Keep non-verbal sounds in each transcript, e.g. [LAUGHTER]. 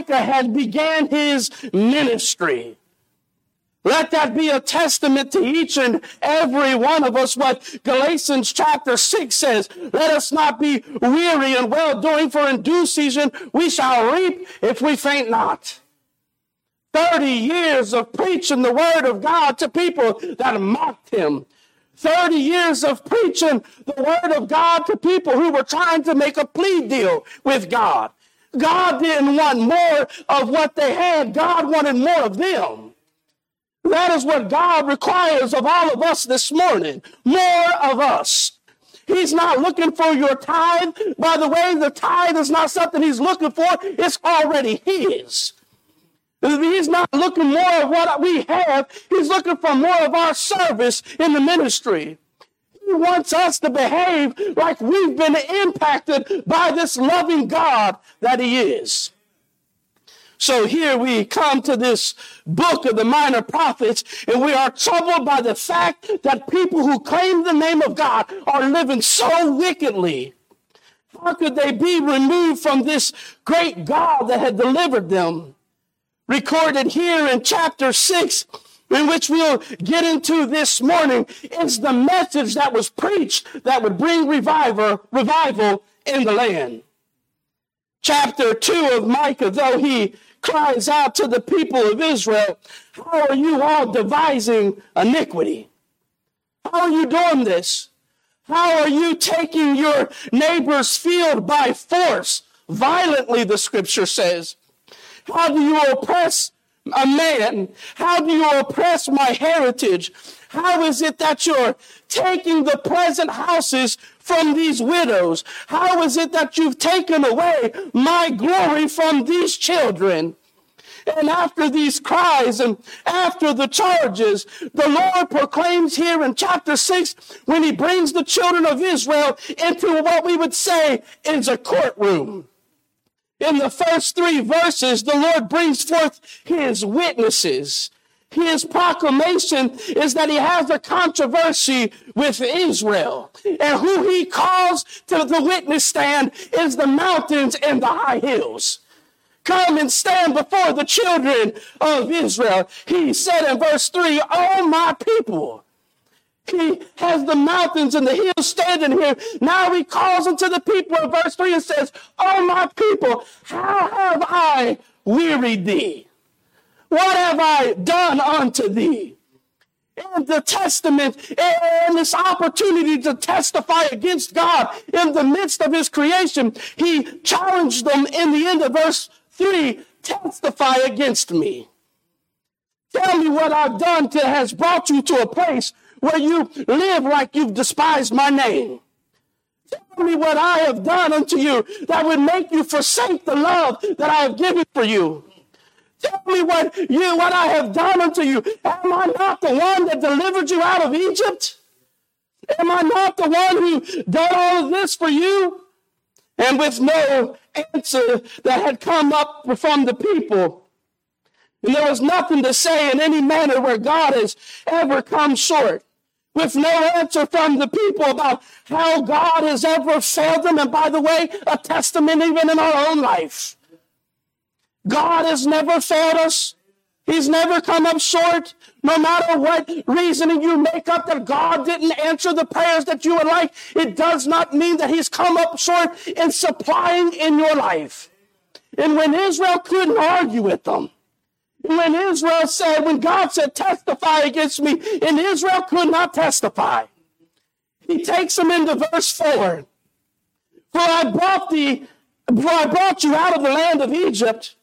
Micah had began his ministry. Let that be a testament to each and every one of us what Galatians chapter 6 says. Let us not be weary and well doing, for in due season we shall reap if we faint not. 30 years of preaching the word of God to people that mocked him. 30 years of preaching the word of God to people who were trying to make a plea deal with God. God didn't want more of what they had. God wanted more of them. That is what God requires of all of us this morning. More of us. He's not looking for your tithe. By the way, the tithe is not something he's looking for. It's already his. He's not looking more of what we have. He's looking for more of our service in the ministry. He wants us to behave like we've been impacted by this loving God that he is. So here we come to this book of the minor prophets, and we are troubled by the fact that people who claim the name of God are living so wickedly. How could they be removed from this great God that had delivered them? Recorded here in chapter 6, in which we'll get into this morning, is the message that was preached that would bring revival, revival in the land. Chapter 2 of Micah, though he cries out to the people of Israel, How are you all devising iniquity? How are you doing this? How are you taking your neighbor's field by force? Violently, the scripture says. How do you oppress a man? How do you oppress my heritage? How is it that you're taking the present houses from these widows? How is it that you've taken away my glory from these children? And after these cries and after the charges, the Lord proclaims here in chapter 6 when he brings the children of Israel into what we would say is a courtroom. In the first three verses, the Lord brings forth his witnesses. His proclamation is that he has a controversy with Israel. And who he calls to the witness stand is the mountains and the high hills. Come and stand before the children of Israel. He said in verse 3, Oh, my people. He has the mountains and the hills standing here. Now he calls unto the people in verse 3 and says, Oh, my people, how have I wearied thee? What have I done unto thee? In the testament and this opportunity to testify against God in the midst of his creation, he challenged them in the end of verse 3 testify against me. Tell me what I've done that has brought you to a place where you live like you've despised my name. Tell me what I have done unto you that would make you forsake the love that I have given for you. Tell me what you, what I have done unto you. Am I not the one that delivered you out of Egypt? Am I not the one who done all of this for you? And with no answer that had come up from the people, and there was nothing to say in any manner where God has ever come short. With no answer from the people about how God has ever failed them. And by the way, a testament even in our own life. God has never failed us. He's never come up short. No matter what reasoning you make up that God didn't answer the prayers that you would like, it does not mean that He's come up short in supplying in your life. And when Israel couldn't argue with them, when Israel said, when God said, testify against me, and Israel could not testify, He takes them into verse 4. For I brought thee, for I brought you out of the land of Egypt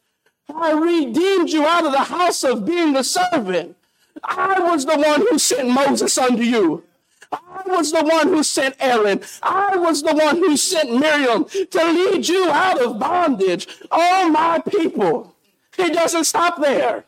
I redeemed you out of the house of being a servant. I was the one who sent Moses unto you. I was the one who sent Aaron. I was the one who sent Miriam to lead you out of bondage. Oh, my people. He doesn't stop there.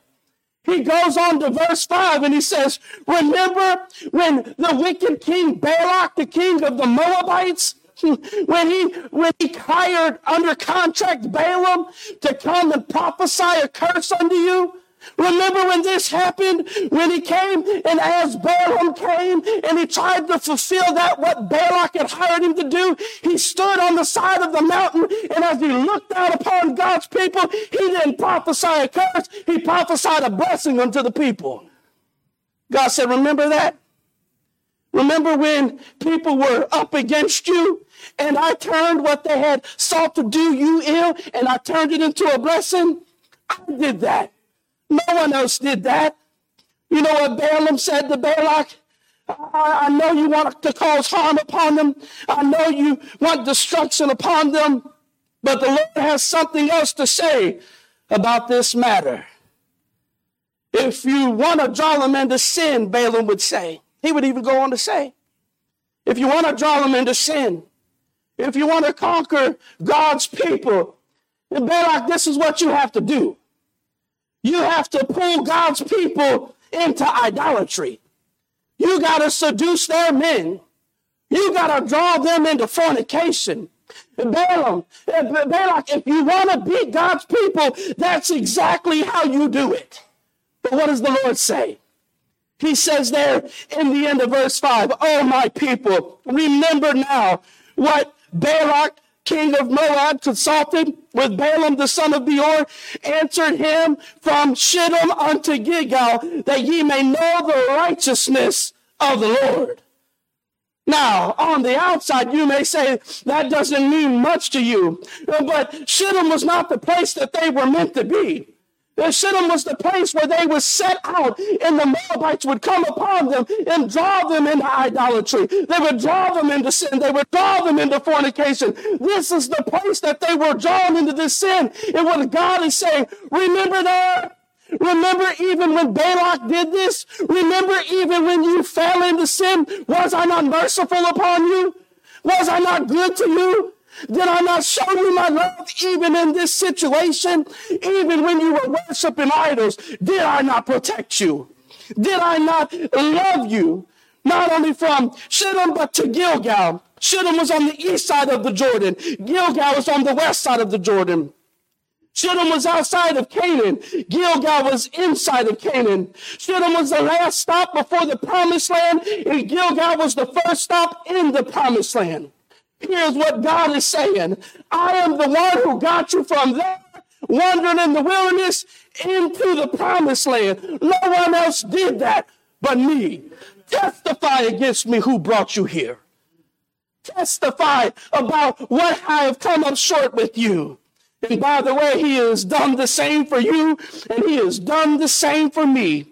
He goes on to verse 5 and he says, Remember when the wicked king Balak, the king of the Moabites, [LAUGHS] when he when he hired under contract Balaam to come and prophesy a curse unto you, Remember when this happened? When he came and as Balaam came and he tried to fulfill that what Balak had hired him to do, he stood on the side of the mountain and as he looked out upon God's people, he didn't prophesy a curse, he prophesied a blessing unto the people. God said, remember that? Remember when people were up against you and I turned what they had sought to do you ill and I turned it into a blessing? I did that. No one else did that. You know what Balaam said to Balak? I, I know you want to cause harm upon them. I know you want destruction upon them. But the Lord has something else to say about this matter. If you want to draw them into sin, Balaam would say, he would even go on to say, if you want to draw them into sin, if you want to conquer God's people, then Balak, this is what you have to do. You have to pull God's people into idolatry. You got to seduce their men. You got to draw them into fornication. Balaam, Balak, if you want to beat God's people, that's exactly how you do it. But what does the Lord say? He says there in the end of verse 5, Oh, my people, remember now what Balak king of Moab, consulted with Balaam the son of Beor, answered him from Shittim unto Gilgal, that ye may know the righteousness of the Lord. Now, on the outside, you may say that doesn't mean much to you, but Shittim was not the place that they were meant to be. Shittim was the place where they were set out and the Moabites would come upon them and draw them into idolatry. They would draw them into sin. They would draw them into fornication. This is the place that they were drawn into this sin. And what God is saying, remember there? Remember even when Balak did this? Remember even when you fell into sin? Was I not merciful upon you? Was I not good to you? Did I not show you my love even in this situation? Even when you were worshiping idols, did I not protect you? Did I not love you? Not only from Shittim, but to Gilgal. Shittim was on the east side of the Jordan. Gilgal was on the west side of the Jordan. Shittim was outside of Canaan. Gilgal was inside of Canaan. Shittim was the last stop before the promised land, and Gilgal was the first stop in the promised land. Here's what God is saying. I am the one who got you from there, wandering in the wilderness, into the promised land. No one else did that but me. Testify against me who brought you here. Testify about what I have come up short with you. And by the way, he has done the same for you, and he has done the same for me.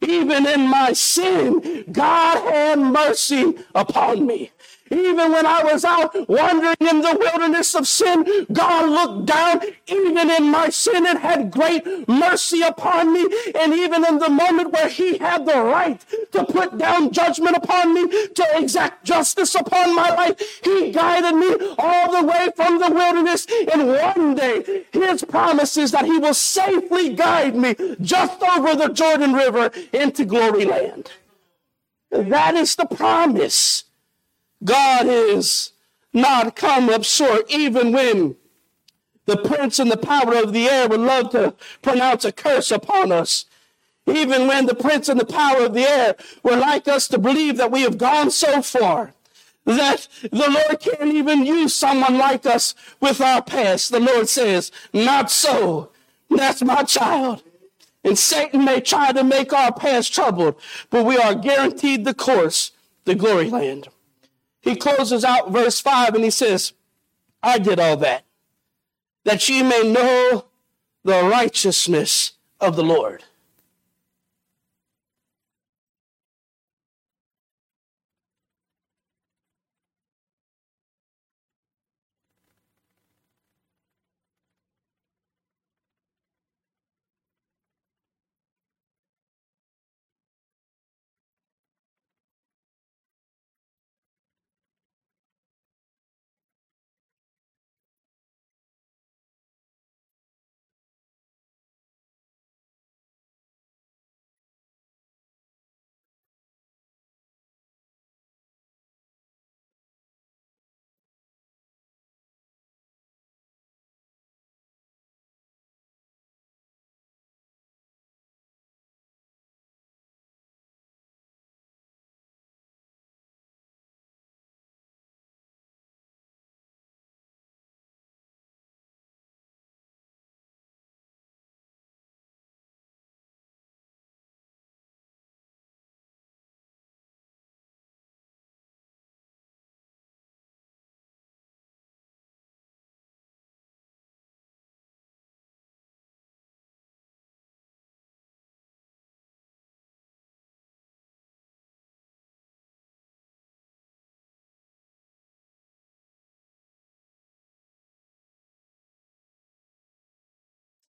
Even in my sin, God had mercy upon me. Even when I was out wandering in the wilderness of sin, God looked down even in my sin and had great mercy upon me. And even in the moment where he had the right to put down judgment upon me, to exact justice upon my life, he guided me all the way from the wilderness. And one day his promise is that he will safely guide me just over the Jordan River into glory land. That is the promise God is not come up short, even when the prince and the power of the air would love to pronounce a curse upon us. Even when the prince and the power of the air would like us to believe that we have gone so far that the Lord can't even use someone like us with our past. The Lord says, not so. That's my child. And Satan may try to make our past troubled, but we are guaranteed the course, the glory land. He closes out verse 5 and he says, I did all that, that ye may know the righteousness of the Lord.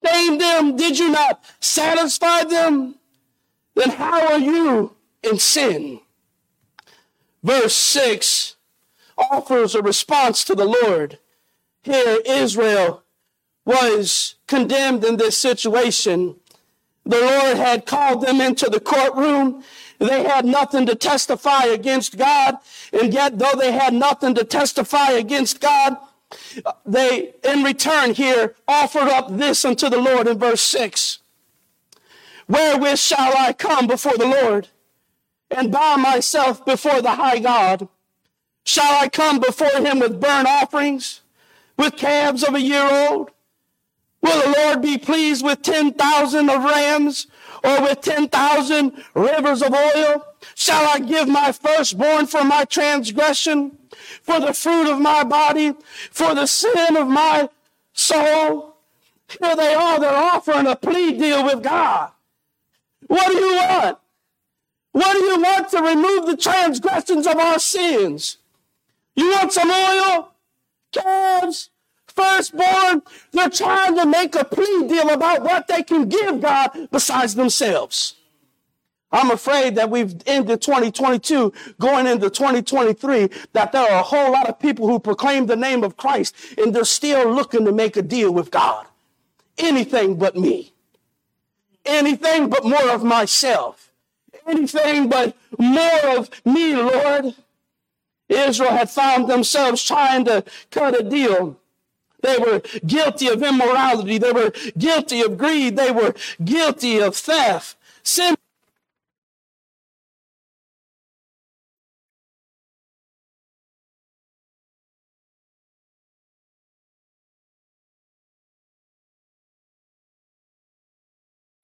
Sustain them? Did you not satisfy them? Then how are you in sin? Verse 6 offers a response to the Lord. Here, Israel was condemned in this situation. The Lord had called them into the courtroom. They had nothing to testify against God. And yet, though they had nothing to testify against God, they, in return here, offered up this unto the Lord in verse 6. Wherewith shall I come before the Lord and bow myself before the high God? Shall I come before him with burnt offerings, with calves of a year old? Will the Lord be pleased with 10,000 of rams or with 10,000 rivers of oil? Shall I give my firstborn for my transgression, for the fruit of my body, for the sin of my soul? Here they are, they're offering a plea deal with God. What do you want? What do you want to remove the transgressions of our sins? You want some oil? Calves? Firstborn? They're trying to make a plea deal about what they can give God besides themselves. I'm afraid that we've ended 2022 going into 2023 that there are a whole lot of people who proclaim the name of Christ and they're still looking to make a deal with God. Anything but me. Anything but more of myself. Anything but more of me, Lord. Israel had found themselves trying to cut a deal. They were guilty of immorality. They were guilty of greed. They were guilty of theft. Sin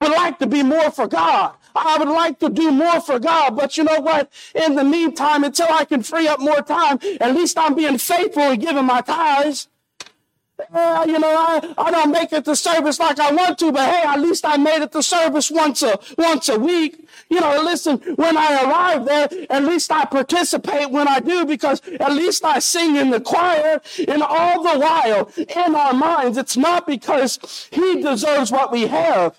would like to be more for God. I would like to do more for God. But you know what? In the meantime, until I can free up more time, at least I'm being faithful and giving my tithes. Uh, you know, I, I don't make it to service like I want to, but hey, at least I made it to service once a once a week. You know, listen, when I arrive there, at least I participate when I do because at least I sing in the choir. And all the while, in our minds, it's not because he deserves what we have.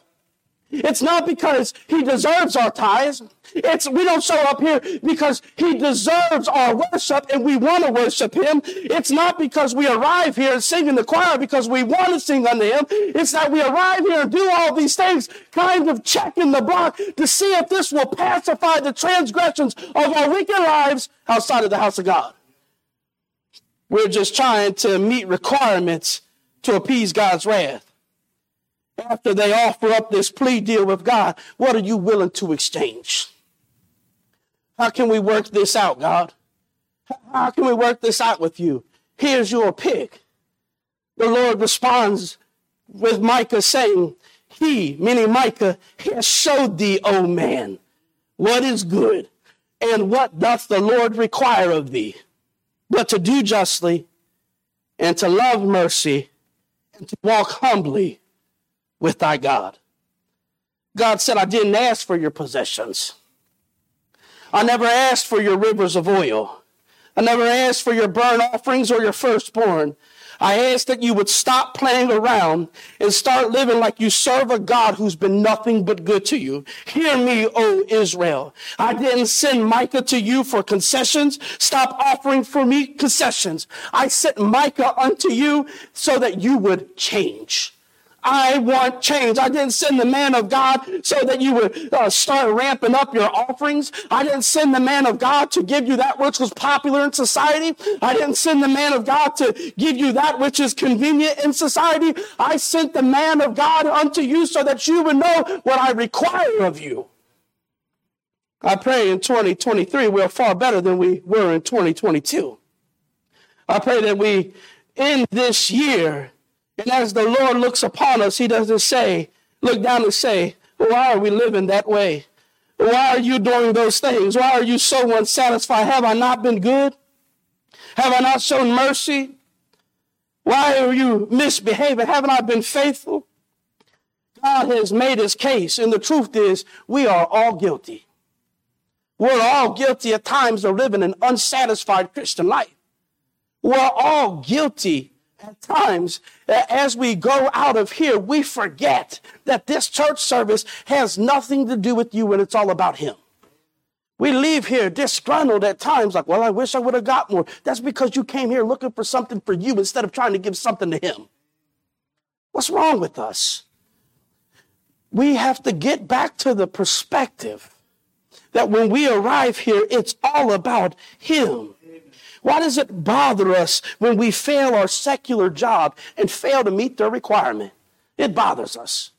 It's not because he deserves our tithes. It's we don't show up here because he deserves our worship and we want to worship him. It's not because we arrive here and sing in the choir because we want to sing unto him. It's that we arrive here and do all these things, kind of checking the block to see if this will pacify the transgressions of our wicked lives outside of the house of God. We're just trying to meet requirements to appease God's wrath after they offer up this plea deal with God, what are you willing to exchange? How can we work this out, God? How can we work this out with you? Here's your pick. The Lord responds with Micah saying, He, meaning Micah, has showed thee, O man, what is good, and what doth the Lord require of thee, but to do justly, and to love mercy, and to walk humbly with thy God. God said, I didn't ask for your possessions. I never asked for your rivers of oil. I never asked for your burnt offerings or your firstborn. I asked that you would stop playing around and start living like you serve a God who's been nothing but good to you. Hear me, O Israel. I didn't send Micah to you for concessions. Stop offering for me concessions. I sent Micah unto you so that you would change. I want change. I didn't send the man of God so that you would uh, start ramping up your offerings. I didn't send the man of God to give you that which was popular in society. I didn't send the man of God to give you that which is convenient in society. I sent the man of God unto you so that you would know what I require of you. I pray in 2023 we're far better than we were in 2022. I pray that we end this year and as the Lord looks upon us, he doesn't say, look down and say, why are we living that way? Why are you doing those things? Why are you so unsatisfied? Have I not been good? Have I not shown mercy? Why are you misbehaving? Haven't I been faithful? God has made his case, and the truth is, we are all guilty. We're all guilty at times of living an unsatisfied Christian life. We're all guilty at times, as we go out of here, we forget that this church service has nothing to do with you and it's all about Him. We leave here disgruntled at times, like, well, I wish I would have got more. That's because you came here looking for something for you instead of trying to give something to Him. What's wrong with us? We have to get back to the perspective that when we arrive here, it's all about Him. Why does it bother us when we fail our secular job and fail to meet their requirement? It bothers us.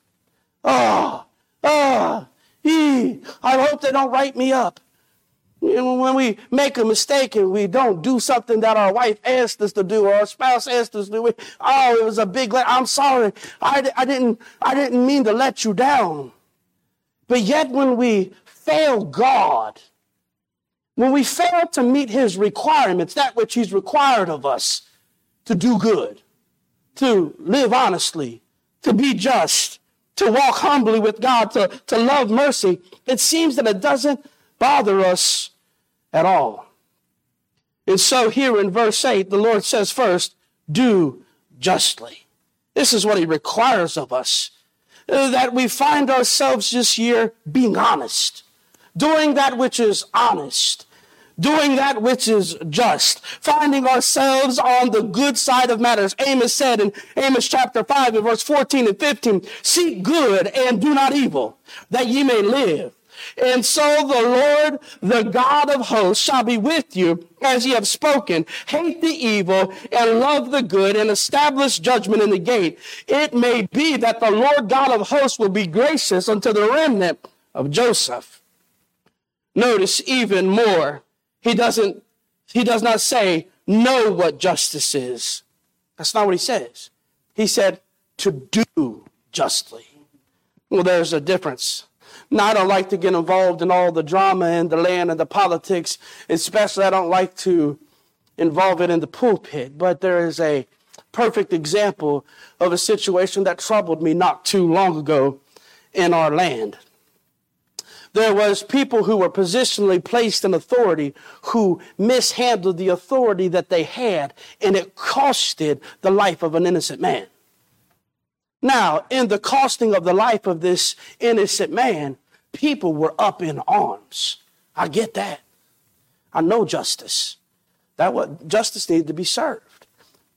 Ah, Oh, oh, I hope they don't write me up. When we make a mistake and we don't do something that our wife asked us to do or our spouse asked us to do, oh, it was a big, I'm sorry. I, I, didn't, I didn't mean to let you down. But yet when we fail God, when we fail to meet his requirements, that which he's required of us to do good, to live honestly, to be just, to walk humbly with God, to, to love mercy, it seems that it doesn't bother us at all. And so here in verse 8, the Lord says first, do justly. This is what he requires of us. Uh, that we find ourselves this year being honest doing that which is honest, doing that which is just, finding ourselves on the good side of matters. Amos said in Amos chapter 5 and verse 14 and 15, seek good and do not evil, that ye may live. And so the Lord, the God of hosts, shall be with you as ye have spoken. Hate the evil and love the good and establish judgment in the gate. It may be that the Lord God of hosts will be gracious unto the remnant of Joseph. Notice even more, he doesn't, he does not say, know what justice is. That's not what he says. He said, to do justly. Well, there's a difference. Now, I don't like to get involved in all the drama and the land and the politics, especially I don't like to involve it in the pulpit, but there is a perfect example of a situation that troubled me not too long ago in our land. There was people who were positionally placed in authority who mishandled the authority that they had, and it costed the life of an innocent man. Now, in the costing of the life of this innocent man, people were up in arms. I get that. I know justice. That what justice needed to be served.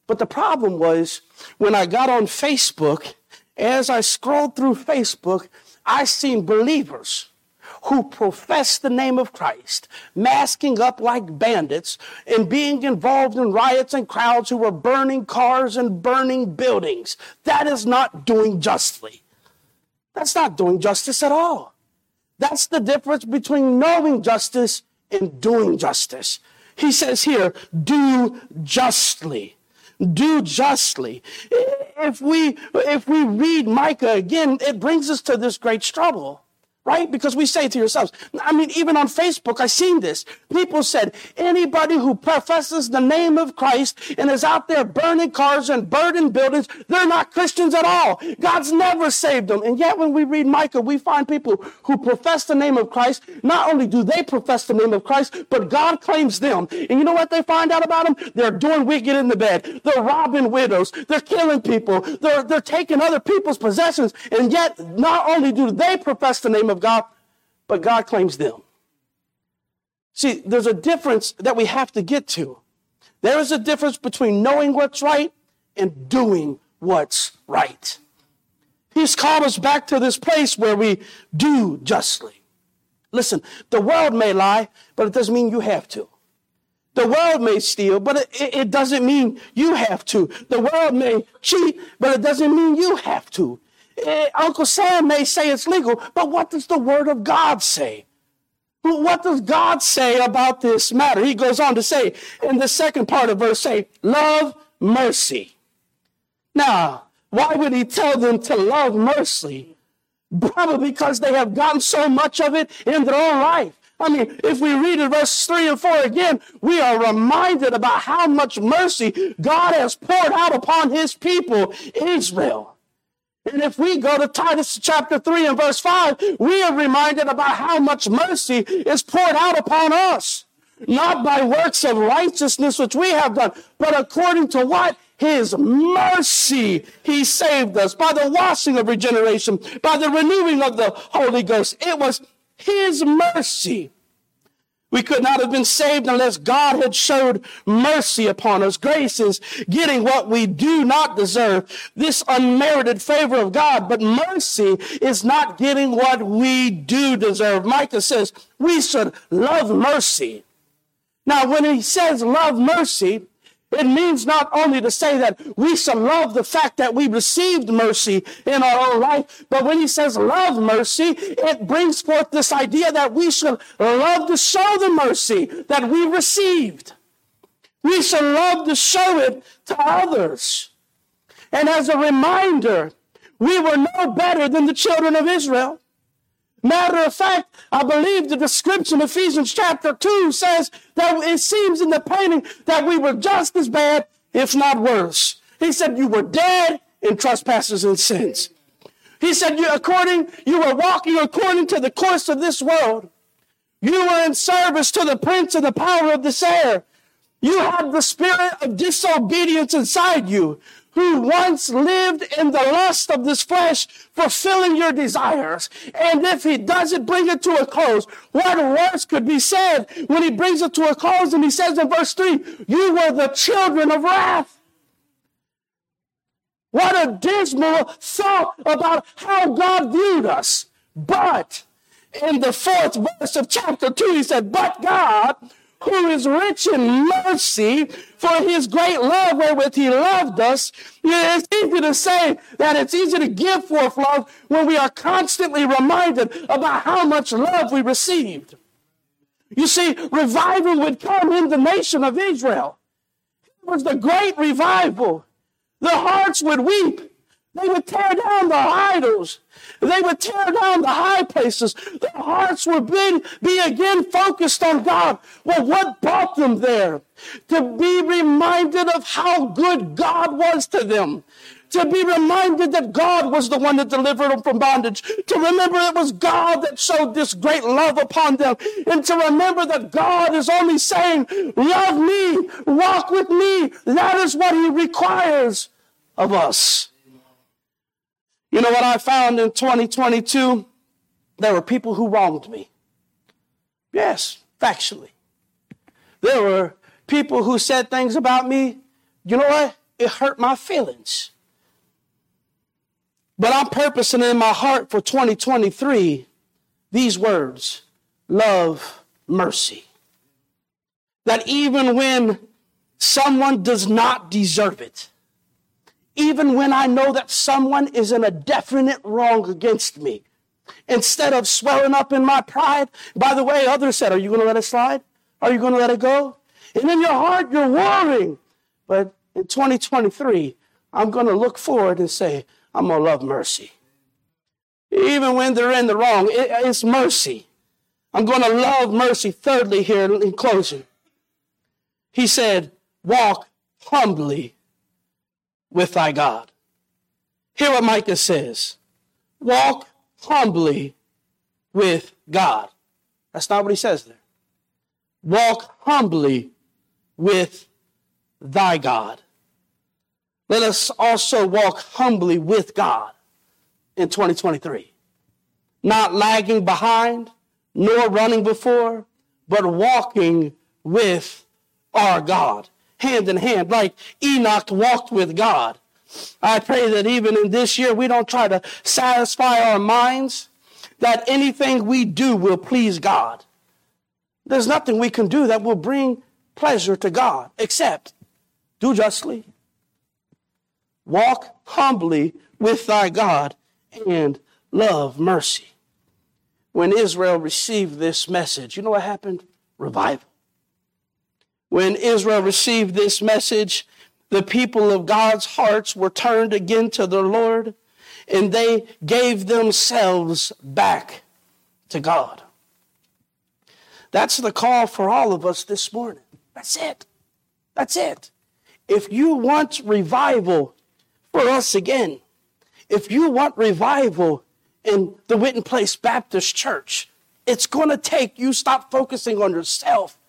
But the problem was when I got on Facebook, as I scrolled through Facebook, I seen believers who profess the name of Christ, masking up like bandits and being involved in riots and crowds who were burning cars and burning buildings. That is not doing justly. That's not doing justice at all. That's the difference between knowing justice and doing justice. He says here, do justly. Do justly. If we, if we read Micah again, it brings us to this great trouble right? Because we say to yourselves, I mean, even on Facebook, I've seen this. People said, anybody who professes the name of Christ and is out there burning cars and burning buildings, they're not Christians at all. God's never saved them. And yet when we read Micah, we find people who profess the name of Christ. Not only do they profess the name of Christ, but God claims them. And you know what they find out about them? They're doing wicked in the bed. They're robbing widows. They're killing people. They're, they're taking other people's possessions. And yet, not only do they profess the name of of God, but God claims them. See, there's a difference that we have to get to. There is a difference between knowing what's right and doing what's right. He's called us back to this place where we do justly. Listen, the world may lie, but it doesn't mean you have to. The world may steal, but it, it, doesn't mean you have to. The world may cheat, but it doesn't mean you have to. Eh, Uncle Sam may say it's legal, but what does the Word of God say? What does God say about this matter? He goes on to say in the second part of verse 8, love mercy. Now, why would he tell them to love mercy? Probably because they have gotten so much of it in their own life. I mean, if we read in verse 3 and 4 again, we are reminded about how much mercy God has poured out upon his people, Israel. And if we go to Titus chapter 3 and verse 5, we are reminded about how much mercy is poured out upon us. Not by works of righteousness which we have done, but according to what? his mercy, he saved us by the washing of regeneration, by the renewing of the Holy Ghost. It was his mercy. We could not have been saved unless God had showed mercy upon us. Grace is getting what we do not deserve, this unmerited favor of God. But mercy is not getting what we do deserve. Micah says we should love mercy. Now, when he says love mercy, it means not only to say that we shall love the fact that we received mercy in our own life, but when he says love mercy, it brings forth this idea that we should love to show the mercy that we received. We should love to show it to others. And as a reminder, we were no better than the children of Israel. Matter of fact, I believe the description of Ephesians chapter 2 says that it seems in the painting that we were just as bad, if not worse. He said you were dead in trespasses and sins. He said you according you were walking according to the course of this world. You were in service to the prince of the power of this air. You had the spirit of disobedience inside you who once lived in the lust of this flesh, fulfilling your desires. And if he doesn't bring it to a close, what worse could be said when he brings it to a close and he says in verse 3, you were the children of wrath. What a dismal thought about how God viewed us. But in the fourth verse of chapter 2, he said, But God, who is rich in mercy for his great love wherewith he loved us. It's easy to say that it's easy to give forth love when we are constantly reminded about how much love we received. You see, revival would come in the nation of Israel. It was the great revival. The hearts would weep. They would tear down the idols. They would tear down the high places. Their hearts would be, be again focused on God. Well, what brought them there? To be reminded of how good God was to them. To be reminded that God was the one that delivered them from bondage. To remember it was God that showed this great love upon them. And to remember that God is only saying, love me, walk with me. That is what he requires of us. You know what I found in 2022? There were people who wronged me. Yes, factually. There were people who said things about me. You know what? It hurt my feelings. But I'm purposing in my heart for 2023 these words love, mercy. That even when someone does not deserve it, even when I know that someone is in a definite wrong against me. Instead of swelling up in my pride, by the way, others said, Are you going to let it slide? Are you going to let it go? And in your heart, you're worrying. But in 2023, I'm going to look forward and say, I'm going to love mercy. Even when they're in the wrong, it's mercy. I'm going to love mercy. Thirdly, here in closing, he said, Walk humbly with thy God. Hear what Micah says. Walk humbly with God. That's not what he says there. Walk humbly with thy God. Let us also walk humbly with God in 2023. Not lagging behind, nor running before, but walking with our God hand in hand, like Enoch walked with God. I pray that even in this year, we don't try to satisfy our minds, that anything we do will please God. There's nothing we can do that will bring pleasure to God except do justly, walk humbly with thy God, and love mercy. When Israel received this message, you know what happened? Revival. When Israel received this message, the people of God's hearts were turned again to the Lord and they gave themselves back to God. That's the call for all of us this morning. That's it. That's it. If you want revival for us again, if you want revival in the Witten Place Baptist Church, it's going to take you stop focusing on yourself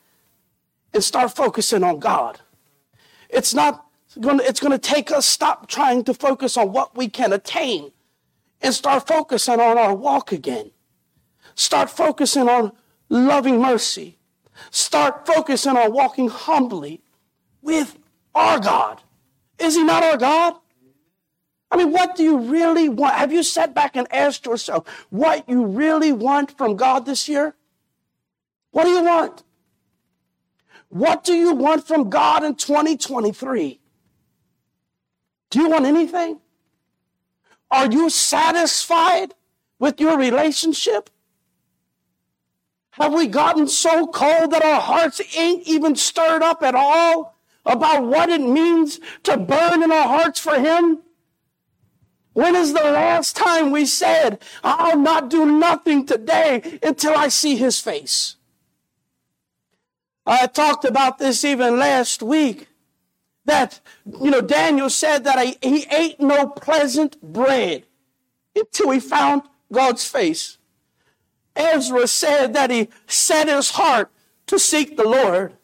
and start focusing on God. It's not going to, It's going to take us stop trying to focus on what we can attain and start focusing on our walk again. Start focusing on loving mercy. Start focusing on walking humbly with our God. Is He not our God? I mean, what do you really want? Have you sat back and asked yourself what you really want from God this year? What do you want? What do you want from God in 2023? Do you want anything? Are you satisfied with your relationship? Have we gotten so cold that our hearts ain't even stirred up at all about what it means to burn in our hearts for Him? When is the last time we said, I'll not do nothing today until I see His face? I talked about this even last week that, you know, Daniel said that he ate no pleasant bread until he found God's face. Ezra said that he set his heart to seek the Lord.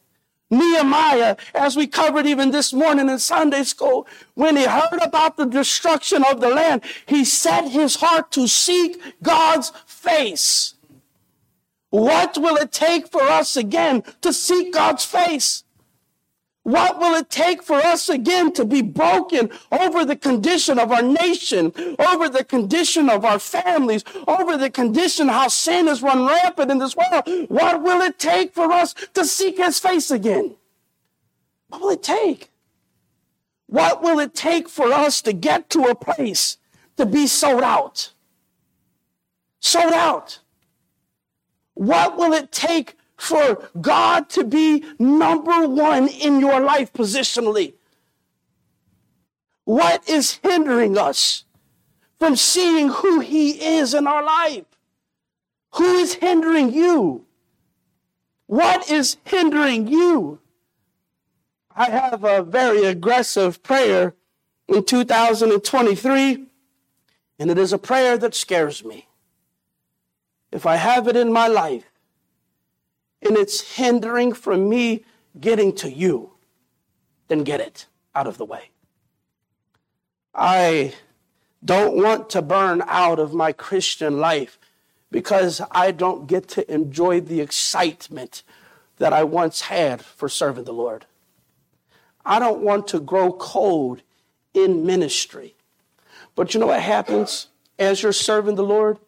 Nehemiah, as we covered even this morning in Sunday school, when he heard about the destruction of the land, he set his heart to seek God's face. What will it take for us again to seek God's face? What will it take for us again to be broken over the condition of our nation, over the condition of our families, over the condition how sin has run rampant in this world? What will it take for us to seek his face again? What will it take? What will it take for us to get to a place to be sold out? Sold out. What will it take for God to be number one in your life positionally? What is hindering us from seeing who He is in our life? Who is hindering you? What is hindering you? I have a very aggressive prayer in 2023, and it is a prayer that scares me. If I have it in my life, and it's hindering from me getting to you, then get it out of the way. I don't want to burn out of my Christian life because I don't get to enjoy the excitement that I once had for serving the Lord. I don't want to grow cold in ministry. But you know what happens as you're serving the Lord?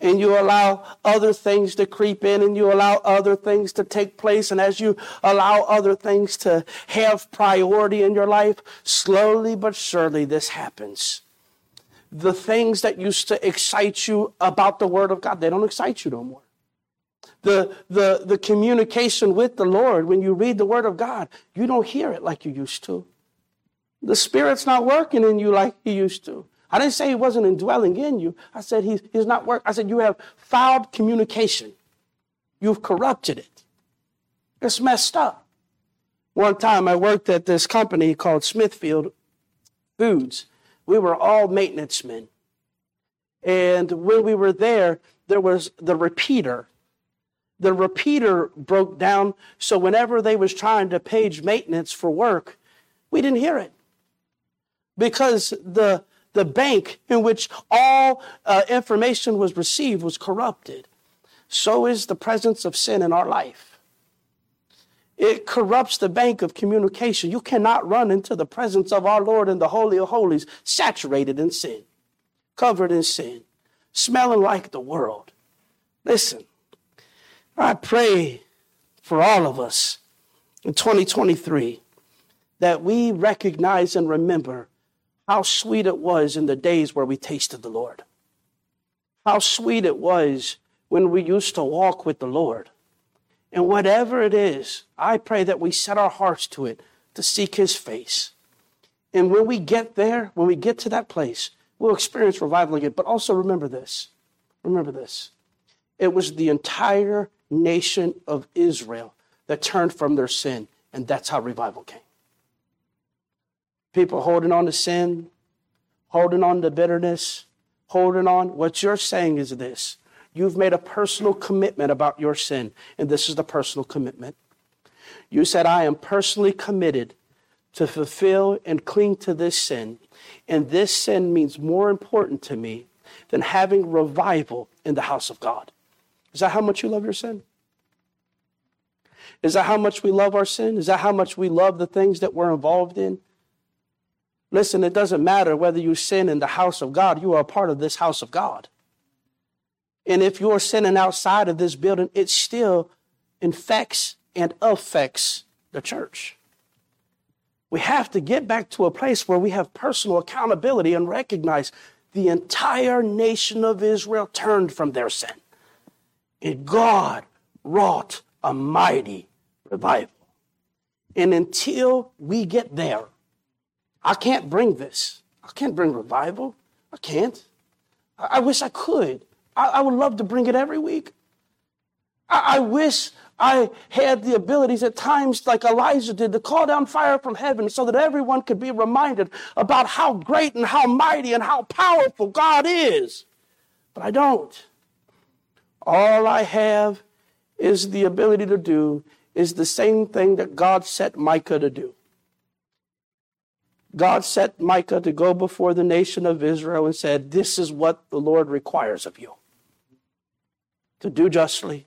And you allow other things to creep in and you allow other things to take place. And as you allow other things to have priority in your life, slowly but surely this happens. The things that used to excite you about the Word of God, they don't excite you no more. The, the, the communication with the Lord, when you read the Word of God, you don't hear it like you used to. The Spirit's not working in you like He used to. I didn't say he wasn't indwelling in you. I said he's, he's not work. I said you have fouled communication. You've corrupted it. It's messed up. One time I worked at this company called Smithfield Foods. We were all maintenance men. And when we were there, there was the repeater. The repeater broke down, so whenever they was trying to page maintenance for work, we didn't hear it. Because the the bank in which all uh, information was received was corrupted. So is the presence of sin in our life. It corrupts the bank of communication. You cannot run into the presence of our Lord in the Holy of Holies saturated in sin, covered in sin, smelling like the world. Listen, I pray for all of us in 2023 that we recognize and remember how sweet it was in the days where we tasted the Lord. How sweet it was when we used to walk with the Lord. And whatever it is, I pray that we set our hearts to it to seek His face. And when we get there, when we get to that place, we'll experience revival again. But also remember this. Remember this. It was the entire nation of Israel that turned from their sin, and that's how revival came. People holding on to sin, holding on to bitterness, holding on. What you're saying is this you've made a personal commitment about your sin, and this is the personal commitment. You said, I am personally committed to fulfill and cling to this sin. And this sin means more important to me than having revival in the house of God. Is that how much you love your sin? Is that how much we love our sin? Is that how much we love the things that we're involved in? Listen, it doesn't matter whether you sin in the house of God, you are a part of this house of God. And if you're sinning outside of this building, it still infects and affects the church. We have to get back to a place where we have personal accountability and recognize the entire nation of Israel turned from their sin. And God wrought a mighty revival. And until we get there, I can't bring this. I can't bring revival. I can't. I, I wish I could. I, I, would love to bring it every week. I, I wish I had the abilities at times, like Elijah did, to call down fire from heaven so that everyone could be reminded about how great and how mighty and how powerful God is. But I don't. All I have is the ability to do is the same thing that God set Micah to do. God set Micah to go before the nation of Israel and said, This is what the Lord requires of you to do justly,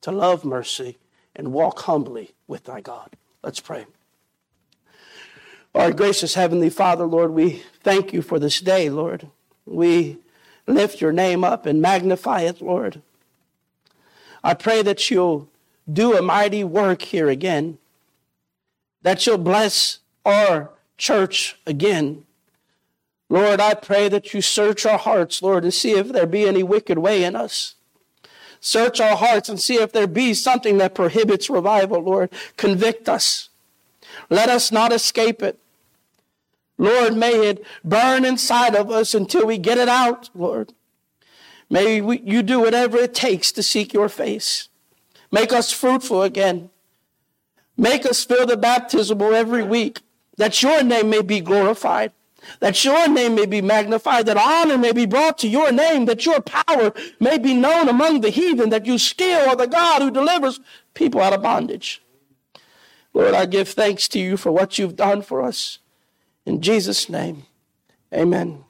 to love mercy, and walk humbly with thy God. Let's pray. Our gracious Heavenly Father, Lord, we thank you for this day, Lord. We lift your name up and magnify it, Lord. I pray that you'll do a mighty work here again, that you'll bless our church again. Lord, I pray that you search our hearts, Lord, and see if there be any wicked way in us. Search our hearts and see if there be something that prohibits revival, Lord. Convict us. Let us not escape it. Lord, may it burn inside of us until we get it out, Lord. May we, you do whatever it takes to seek your face. Make us fruitful again. Make us feel the baptismal every week, that your name may be glorified that your name may be magnified, that honor may be brought to your name, that your power may be known among the heathen, that you still are the God who delivers people out of bondage. Lord, I give thanks to you for what you've done for us. In Jesus' name, amen.